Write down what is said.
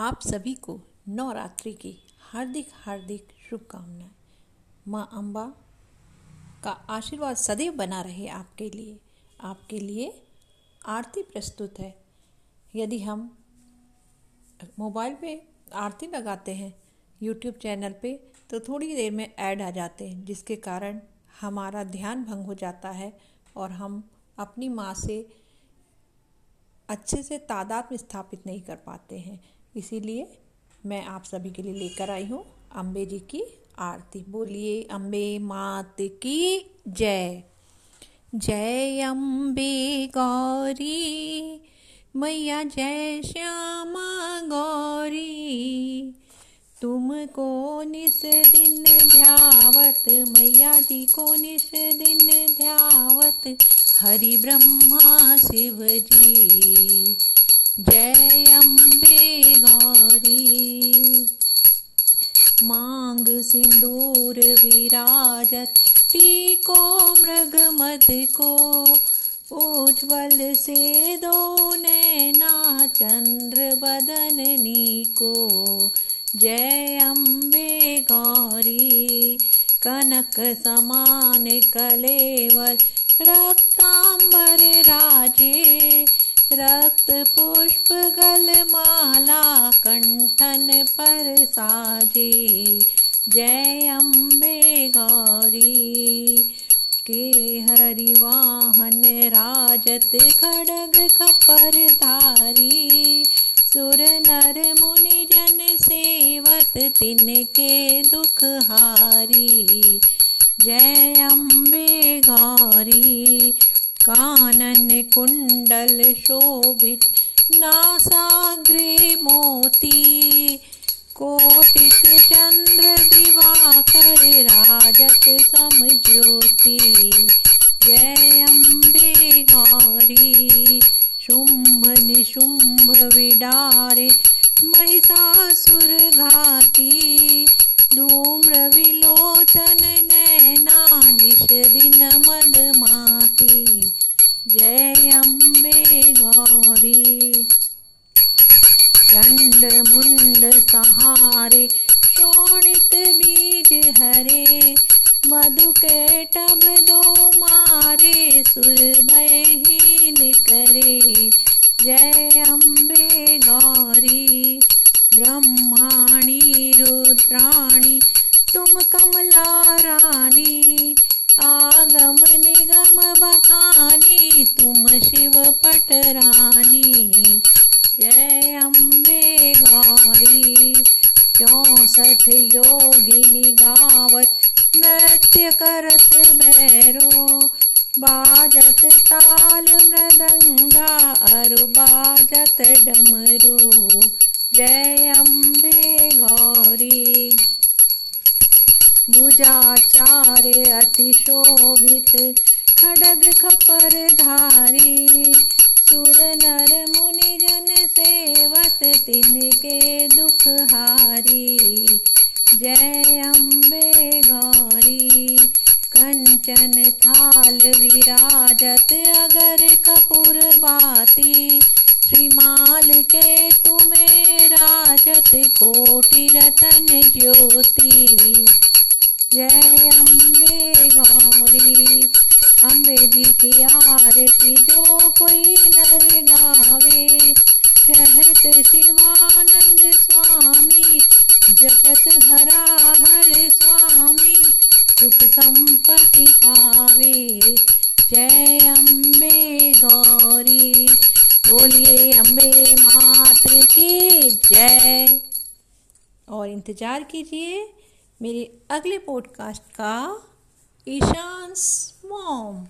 आप सभी को नवरात्रि की हार्दिक हार्दिक शुभकामनाएँ। माँ अम्बा का आशीर्वाद सदैव बना रहे आपके लिए। आपके लिए आरती प्रस्तुत है। यदि हम मोबाइल पे आरती लगाते हैं, यूट्यूब चैनल पे तो थोड़ी देर में ऐड आ जाते हैं, जिसके कारण हमारा ध्यान भंग हो जाता है और हम अपनी माँ से अच्छे से तादाद में स्थापित नहीं कर पाते हैं। इसीलिए मैं आप सभी के लिए लेकर आई हूँ अम्बे जी की आरती। बोलिए, अम्बे मात की जय। जय अम्बे गौरी, मैया जय श्यामा गौरी। तुमको निस दिन ध्यावत, मैया जी को निस दिन ध्यावत, हरि ब्रह्मा शिव जी। जय सिंदूर विराजत, टीको मृग मद को। उज्ज्वल से दो नैना, चंद्र बदननी को जय अम्बे गौरी, कनक समान कलेवर, रक्तांबर राजे। रक्त पुष्प गल माला कंठन पर साजे। जय अम्बे गौरी, के हरिवाहन राजत खड़ग खपर धारी सुर नर मुनि जन सेवत, तिनके दुख हारी। जय अम्बे गौरी, कानन कुंडल शोभित, नासाग्रे मोती। कोटिक चंद्र राजत समज्योति जय अम्बे गौरी शुंभ निशुंभ विडारे, महिषासुर घाती धूम्र विलोचन नैना निश दिन मद माती। जय अम्बे गौरी चंड मुंड सहारे शोणित बीज हरे मधु के टब दो मारे, सुर भयहीन करे। जय अम्बे गौरी, ब्रह्माणी, रुद्राणी, तुम कमला रानी, आगम निगम बखानी, तुम शिव पटरानी। जय अम्बे गौरी। चौसठ योगिनी गावत, नृत्य करत भैरो बाजत ताल मृदंगा अरु, बाजत डमरू। जय अम्बे गौरी। भुजाचार्य अति शोभित, खड़ग खपर धारी। सुर नर मुनि जन सेवत, तिनके दुख हारी। जय अम्बे गौरी, कंचन थाल विराजत, अगर कपूर बाती, श्रीमाल के तुम्हें राजत, कोटि रतन ज्योति। जय अम्बे गौरी, अम्बे जी की आरती जो कोई नर गावे, कहत शिवानंद स्वामी जपत हरा हर स्वामी सुख संपत्ति पावे। जय अम्बे गौरी, बोलिए अम्बे मात की जय। और इंतज़ार कीजिए मेरे अगले पॉडकास्ट का ईशान मॉम।